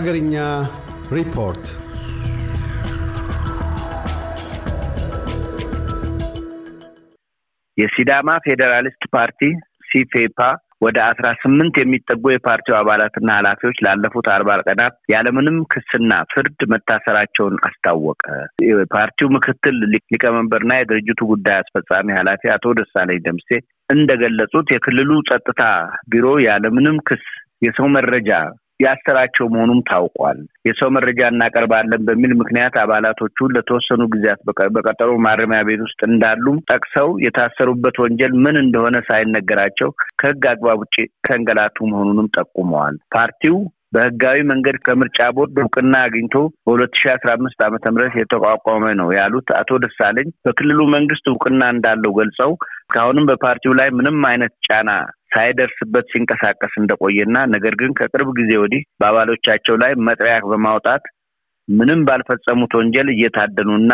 ሀገርኛ ሪፖርት የሲዳማ ፌዴራሊስት ፓርቲ ሲፌፓ ወደ አስራ ስምንት የሚጠጉ የፓርቲው አባላትና ኃላፊዎች ላለፉት አርባ ቀናት ያለምንም ክስና ፍርድ መታሰራቸውን አስታወቀ። የፓርቲው ምክትል ሊቀመንበርና የድርጅቱ ጉዳይ አስፈጻሚ ኃላፊ አቶ ደሳለኝ ደምሴ እንደገለጹት የክልሉ ጸጥታ ቢሮ ያለምንም ክስ የሰው መረጃ ያሰራቸው መሆኑም ታውቋል። የሰው መረጃ እናቀርባለን በሚል ምክንያት አባላቶቹ ለተወሰኑ ጊዜያት በቀጠሮ ማረሚያ ቤት ውስጥ እንዳሉም ጠቅሰው የታሰሩበት ወንጀል ምን እንደሆነ ሳይነገራቸው ከሕግ አግባብ ውጭ ተንገላቱ መሆኑንም ጠቁመዋል። ፓርቲው በህጋዊ መንገድ ከምርጫ ቦርድ እውቅና አግኝቶ በሁለት ሺ አስራ አምስት ዓመተ ምህረት የተቋቋመ ነው ያሉት አቶ ደሳለኝ በክልሉ መንግስት እውቅና እንዳለው ገልጸው እስካሁንም በፓርቲው ላይ ምንም አይነት ጫና ሳይደርስበት ሲንቀሳቀስ እንደቆየና ነገር ግን ከቅርብ ጊዜ ወዲህ በአባሎቻቸው ላይ መጥሪያ በማውጣት ምንም ባልፈጸሙት ወንጀል እየታደኑና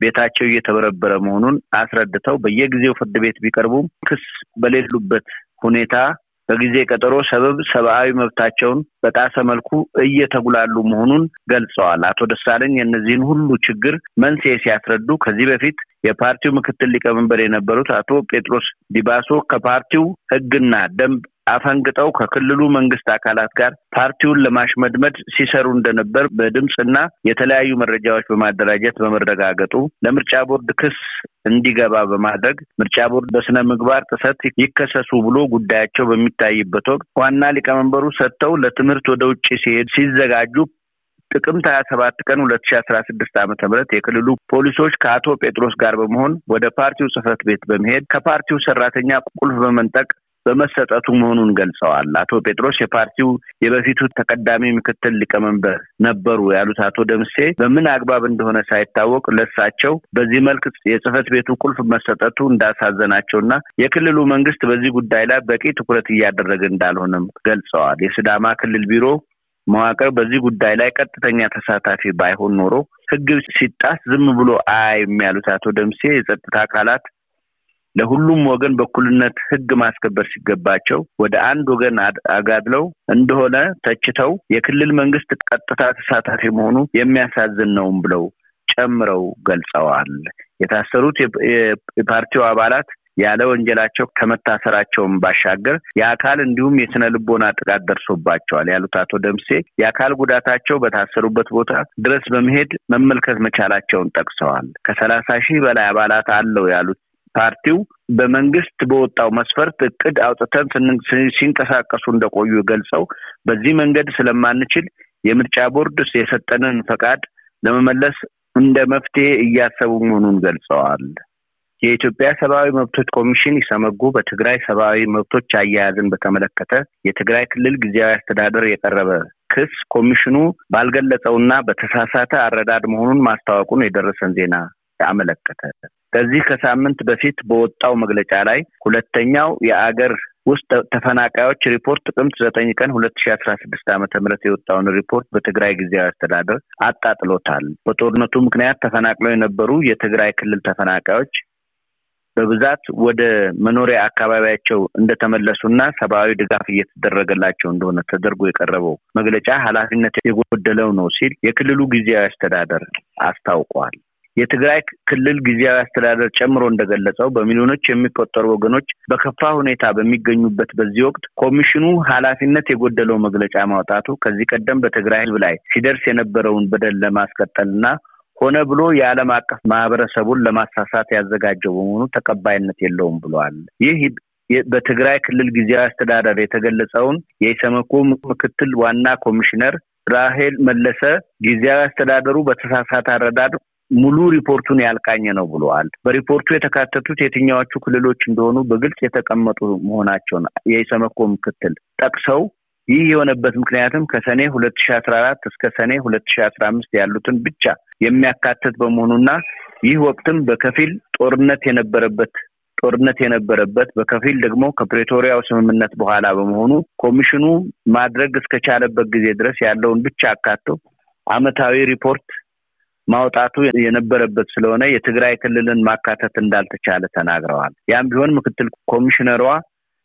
ቤታቸው እየተበረበረ መሆኑን አስረድተው በየጊዜው ፍርድ ቤት ቢቀርቡም ክስ በሌሉበት ሁኔታ በጊዜ ቀጠሮ ሰበብ ሰብአዊ መብታቸውን በጣሰ መልኩ እየተጉላሉ መሆኑን ገልጸዋል። አቶ ደሳለኝ የእነዚህን ሁሉ ችግር መንስኤ ሲያስረዱ ከዚህ በፊት የፓርቲው ምክትል ሊቀመንበር የነበሩት አቶ ጴጥሮስ ዲባሶ ከፓርቲው ሕግና ደንብ አፈንግጠው ከክልሉ መንግስት አካላት ጋር ፓርቲውን ለማሽመድመድ ሲሰሩ እንደነበር በድምፅና የተለያዩ መረጃዎች በማደራጀት በመረጋገጡ ለምርጫ ቦርድ ክስ እንዲገባ በማድረግ ምርጫ ቦርድ በስነ ምግባር ጥሰት ይከሰሱ ብሎ ጉዳያቸው በሚታይበት ወቅት ዋና ሊቀመንበሩ ሰጥተው ለትምህርት ወደ ውጭ ሲሄድ ሲዘጋጁ ጥቅምት ሀያ ሰባት ቀን ሁለት ሺ አስራ ስድስት ዓመተ ምህረት የክልሉ ፖሊሶች ከአቶ ጴጥሮስ ጋር በመሆን ወደ ፓርቲው ጽህፈት ቤት በመሄድ ከፓርቲው ሰራተኛ ቁልፍ በመንጠቅ በመሰጠቱ መሆኑን ገልጸዋል። አቶ ጴጥሮስ የፓርቲው የበፊቱ ተቀዳሚ ምክትል ሊቀመንበር ነበሩ ያሉት አቶ ደምሴ በምን አግባብ እንደሆነ ሳይታወቅ ለሳቸው በዚህ መልክ የጽህፈት ቤቱ ቁልፍ መሰጠቱ እንዳሳዘናቸውና የክልሉ መንግስት በዚህ ጉዳይ ላይ በቂ ትኩረት እያደረገ እንዳልሆነም ገልጸዋል። የሲዳማ ክልል ቢሮ መዋቅር በዚህ ጉዳይ ላይ ቀጥተኛ ተሳታፊ ባይሆን ኖሮ ህግ ሲጣስ ዝም ብሎ አያይም ያሉት አቶ ደምሴ የጸጥታ አካላት ለሁሉም ወገን በኩልነት ህግ ማስከበር ሲገባቸው ወደ አንድ ወገን አጋድለው እንደሆነ ተችተው የክልል መንግስት ቀጥታ ተሳታፊ መሆኑ የሚያሳዝን ነውም ብለው ጨምረው ገልጸዋል። የታሰሩት የፓርቲው አባላት ያለ ወንጀላቸው ከመታሰራቸውም ባሻገር የአካል እንዲሁም የስነ ልቦና ጥቃት ደርሶባቸዋል ያሉት አቶ ደምሴ የአካል ጉዳታቸው በታሰሩበት ቦታ ድረስ በመሄድ መመልከት መቻላቸውን ጠቅሰዋል። ከሰላሳ ሺህ በላይ አባላት አለው ያሉት ፓርቲው በመንግስት በወጣው መስፈርት እቅድ አውጥተን ሲንቀሳቀሱ እንደቆዩ ገልጸው በዚህ መንገድ ስለማንችል የምርጫ ቦርድ የሰጠንን ፈቃድ ለመመለስ እንደ መፍትሄ እያሰቡ መሆኑን ገልጸዋል። የኢትዮጵያ ሰብአዊ መብቶች ኮሚሽን ኢሰመጉ በትግራይ ሰብአዊ መብቶች አያያዝን በተመለከተ የትግራይ ክልል ጊዜያዊ አስተዳደር የቀረበ ክስ ኮሚሽኑ ባልገለጸውና በተሳሳተ አረዳድ መሆኑን ማስታወቁን የደረሰን ዜና አመለከተ። ከዚህ ከሳምንት በፊት በወጣው መግለጫ ላይ ሁለተኛው የአገር ውስጥ ተፈናቃዮች ሪፖርት ጥቅምት ዘጠኝ ቀን ሁለት ሺ አስራ ስድስት ዓመተ ምህረት የወጣውን ሪፖርት በትግራይ ጊዜያዊ አስተዳደር አጣጥሎታል። በጦርነቱ ምክንያት ተፈናቅለው የነበሩ የትግራይ ክልል ተፈናቃዮች በብዛት ወደ መኖሪያ አካባቢያቸው እንደተመለሱና ሰብአዊ ድጋፍ እየተደረገላቸው እንደሆነ ተደርጎ የቀረበው መግለጫ ኃላፊነት የጎደለው ነው ሲል የክልሉ ጊዜያዊ አስተዳደር አስታውቋል። የትግራይ ክልል ጊዜያዊ አስተዳደር ጨምሮ እንደገለጸው በሚሊዮኖች የሚቆጠሩ ወገኖች በከፋ ሁኔታ በሚገኙበት በዚህ ወቅት ኮሚሽኑ ኃላፊነት የጎደለው መግለጫ ማውጣቱ ከዚህ ቀደም በትግራይ ሕዝብ ላይ ሲደርስ የነበረውን በደል ለማስቀጠልና ሆነ ብሎ የዓለም አቀፍ ማህበረሰቡን ለማሳሳት ያዘጋጀው በመሆኑ ተቀባይነት የለውም ብለዋል። ይህ በትግራይ ክልል ጊዜያዊ አስተዳደር የተገለጸውን የኢሰመኮ ምክትል ዋና ኮሚሽነር ራሄል መለሰ ጊዜያዊ አስተዳደሩ በተሳሳተ አረዳድ ሙሉ ሪፖርቱን ያልቃኘ ነው ብለዋል። በሪፖርቱ የተካተቱት የትኛዎቹ ክልሎች እንደሆኑ በግልጽ የተቀመጡ መሆናቸውን የኢሰመኮ ምክትል ጠቅሰው ይህ የሆነበት ምክንያትም ከሰኔ ሁለት ሺ አስራ አራት እስከ ሰኔ ሁለት ሺ አስራ አምስት ያሉትን ብቻ የሚያካትት በመሆኑና ይህ ወቅትም በከፊል ጦርነት የነበረበት ጦርነት የነበረበት በከፊል ደግሞ ከፕሬቶሪያው ስምምነት በኋላ በመሆኑ ኮሚሽኑ ማድረግ እስከቻለበት ጊዜ ድረስ ያለውን ብቻ አካቶ ዓመታዊ ሪፖርት ማውጣቱ የነበረበት ስለሆነ የትግራይ ክልልን ማካተት እንዳልተቻለ ተናግረዋል። ያም ቢሆን ምክትል ኮሚሽነሯ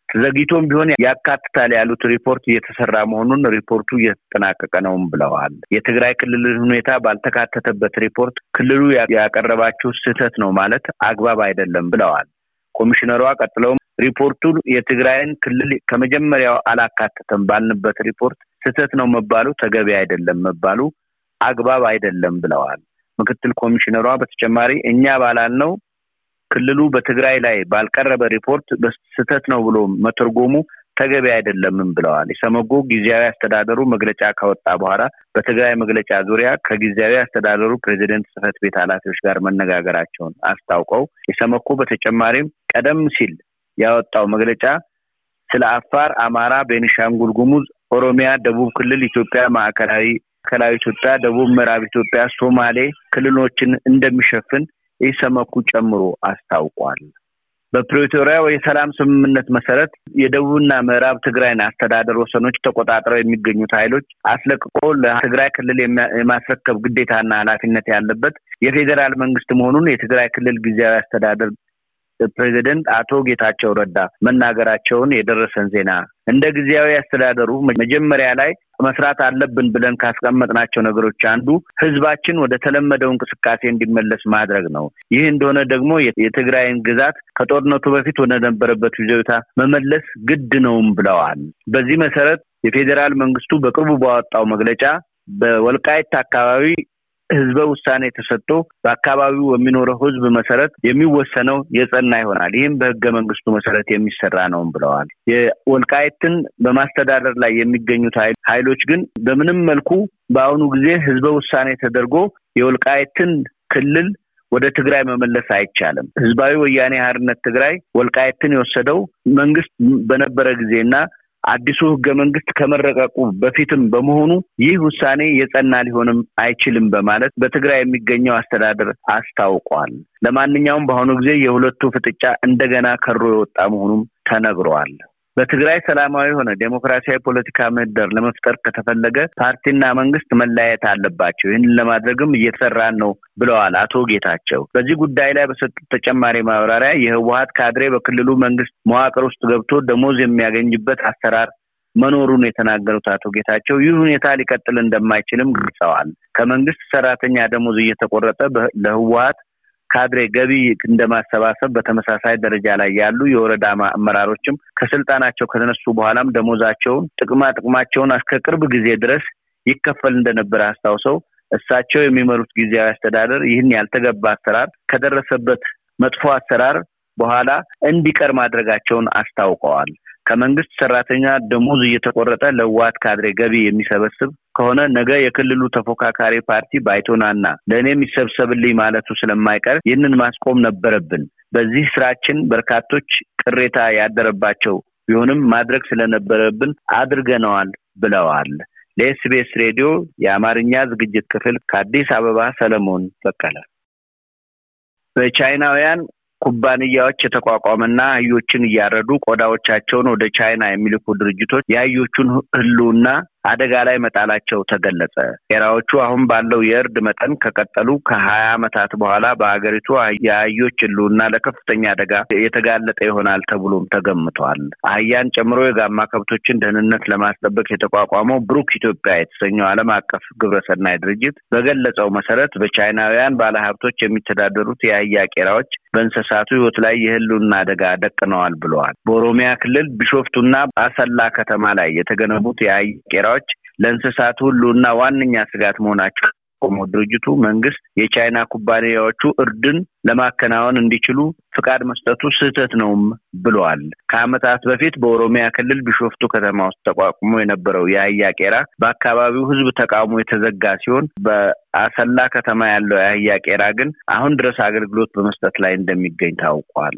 ዘግይቶም ቢሆን ያካትታል ያሉት ሪፖርት እየተሰራ መሆኑን ሪፖርቱ እየተጠናቀቀ ነውም ብለዋል። የትግራይ ክልልን ሁኔታ ባልተካተተበት ሪፖርት ክልሉ ያቀረባችሁ ስህተት ነው ማለት አግባብ አይደለም ብለዋል። ኮሚሽነሯ ቀጥለውም ሪፖርቱ የትግራይን ክልል ከመጀመሪያው አላካተተም ባልንበት ሪፖርት ስህተት ነው መባሉ ተገቢ አይደለም መባሉ አግባብ አይደለም ብለዋል። ምክትል ኮሚሽነሯ በተጨማሪ እኛ ባላልነው ክልሉ በትግራይ ላይ ባልቀረበ ሪፖርት ስህተት ነው ብሎ መተርጎሙ ተገቢ አይደለምም ብለዋል። የሰመጎ ጊዜያዊ አስተዳደሩ መግለጫ ካወጣ በኋላ በትግራይ መግለጫ ዙሪያ ከጊዜያዊ አስተዳደሩ ፕሬዚደንት ጽህፈት ቤት ኃላፊዎች ጋር መነጋገራቸውን አስታውቀው የሰመኮ በተጨማሪም ቀደም ሲል ያወጣው መግለጫ ስለ አፋር፣ አማራ፣ ቤኒሻንጉል ጉሙዝ፣ ኦሮሚያ፣ ደቡብ ክልል ኢትዮጵያ፣ ማዕከላዊ ማዕከላዊ ኢትዮጵያ፣ ደቡብ ምዕራብ ኢትዮጵያ፣ ሶማሌ ክልሎችን እንደሚሸፍን ኢሰመኩ ጨምሮ አስታውቋል። በፕሪቶሪያው የሰላም ስምምነት መሰረት የደቡብና ምዕራብ ትግራይን አስተዳደር ወሰኖች ተቆጣጥረው የሚገኙት ኃይሎች አስለቅቆ ለትግራይ ክልል የማስረከብ ግዴታና ኃላፊነት ያለበት የፌዴራል መንግስት መሆኑን የትግራይ ክልል ጊዜያዊ አስተዳደር ፕሬዚደንት አቶ ጌታቸው ረዳ መናገራቸውን የደረሰን ዜና እንደ ጊዜያዊ አስተዳደሩ መጀመሪያ ላይ መስራት አለብን ብለን ካስቀመጥናቸው ነገሮች አንዱ ህዝባችን ወደ ተለመደው እንቅስቃሴ እንዲመለስ ማድረግ ነው። ይህ እንደሆነ ደግሞ የትግራይን ግዛት ከጦርነቱ በፊት ወደ ነበረበት ይዞታ መመለስ ግድ ነውም ብለዋል። በዚህ መሰረት የፌዴራል መንግስቱ በቅርቡ ባወጣው መግለጫ በወልቃይት አካባቢ ህዝበ ውሳኔ ተሰጥቶ በአካባቢው በሚኖረው ህዝብ መሰረት የሚወሰነው የጸና ይሆናል። ይህም በህገ መንግስቱ መሰረት የሚሰራ ነውም ብለዋል። የወልቃይትን በማስተዳደር ላይ የሚገኙት ኃይሎች ግን በምንም መልኩ በአሁኑ ጊዜ ህዝበ ውሳኔ ተደርጎ የወልቃይትን ክልል ወደ ትግራይ መመለስ አይቻልም። ህዝባዊ ወያኔ ሓርነት ትግራይ ወልቃይትን የወሰደው መንግስት በነበረ ጊዜና አዲሱ ህገ መንግስት ከመረቀቁ በፊትም በመሆኑ ይህ ውሳኔ የጸና ሊሆንም አይችልም በማለት በትግራይ የሚገኘው አስተዳደር አስታውቋል። ለማንኛውም በአሁኑ ጊዜ የሁለቱ ፍጥጫ እንደገና ከሮ የወጣ መሆኑም ተነግሯል። በትግራይ ሰላማዊ የሆነ ዴሞክራሲያዊ ፖለቲካ ምህዳር ለመፍጠር ከተፈለገ ፓርቲና መንግስት መለያየት አለባቸው። ይህንን ለማድረግም እየተሰራን ነው ብለዋል አቶ ጌታቸው። በዚህ ጉዳይ ላይ በሰጡት ተጨማሪ ማብራሪያ የህወሀት ካድሬ በክልሉ መንግስት መዋቅር ውስጥ ገብቶ ደሞዝ የሚያገኝበት አሰራር መኖሩን የተናገሩት አቶ ጌታቸው ይህ ሁኔታ ሊቀጥል እንደማይችልም ገልጸዋል። ከመንግስት ሰራተኛ ደሞዝ እየተቆረጠ ለህወሀት ካድሬ ገቢ እንደማሰባሰብ በተመሳሳይ ደረጃ ላይ ያሉ የወረዳ አመራሮችም ከስልጣናቸው ከተነሱ በኋላም ደሞዛቸውን፣ ጥቅማ ጥቅማቸውን እስከ ቅርብ ጊዜ ድረስ ይከፈል እንደነበረ አስታውሰው እሳቸው የሚመሩት ጊዜያዊ አስተዳደር ይህን ያልተገባ አሰራር ከደረሰበት መጥፎ አሰራር በኋላ እንዲቀር ማድረጋቸውን አስታውቀዋል። ከመንግስት ሰራተኛ ደሞዝ እየተቆረጠ ለህወሓት ካድሬ ገቢ የሚሰበስብ ከሆነ ነገ የክልሉ ተፎካካሪ ፓርቲ ባይቶናና ለእኔም ይሰብሰብልኝ ማለቱ ስለማይቀር ይህንን ማስቆም ነበረብን። በዚህ ስራችን በርካቶች ቅሬታ ያደረባቸው ቢሆንም ማድረግ ስለነበረብን አድርገነዋል ብለዋል። ለኤስቢኤስ ሬዲዮ የአማርኛ ዝግጅት ክፍል ከአዲስ አበባ ሰለሞን በቀለ። በቻይናውያን ኩባንያዎች የተቋቋመና አህዮችን እያረዱ ቆዳዎቻቸውን ወደ ቻይና የሚልኩ ድርጅቶች የአህዮቹን ህልውና አደጋ ላይ መጣላቸው ተገለጸ። ቄራዎቹ አሁን ባለው የእርድ መጠን ከቀጠሉ ከሀያ ዓመታት በኋላ በሀገሪቱ የአህዮች ህልውና ለከፍተኛ አደጋ የተጋለጠ ይሆናል ተብሎም ተገምቷል። አህያን ጨምሮ የጋማ ከብቶችን ደህንነት ለማስጠበቅ የተቋቋመው ብሩክ ኢትዮጵያ የተሰኘው ዓለም አቀፍ ግብረሰናይ ድርጅት በገለጸው መሰረት በቻይናውያን ባለሀብቶች የሚተዳደሩት የአህያ ቄራዎች በእንስሳቱ ህይወት ላይ የህልውና አደጋ ደቅነዋል ብለዋል። በኦሮሚያ ክልል ቢሾፍቱና አሰላ ከተማ ላይ የተገነቡት የአህያ ቄራዎች ለእንስሳቱ ህልውና ዋነኛ ስጋት መሆናቸው ቆሞ ድርጅቱ መንግስት የቻይና ኩባንያዎቹ እርድን ለማከናወን እንዲችሉ ፍቃድ መስጠቱ ስህተት ነውም ብለዋል። ከዓመታት በፊት በኦሮሚያ ክልል ቢሾፍቱ ከተማ ውስጥ ተቋቁሞ የነበረው የአህያ ቄራ በአካባቢው ህዝብ ተቃውሞ የተዘጋ ሲሆን በአሰላ ከተማ ያለው የአህያ ቄራ ግን አሁን ድረስ አገልግሎት በመስጠት ላይ እንደሚገኝ ታውቋል።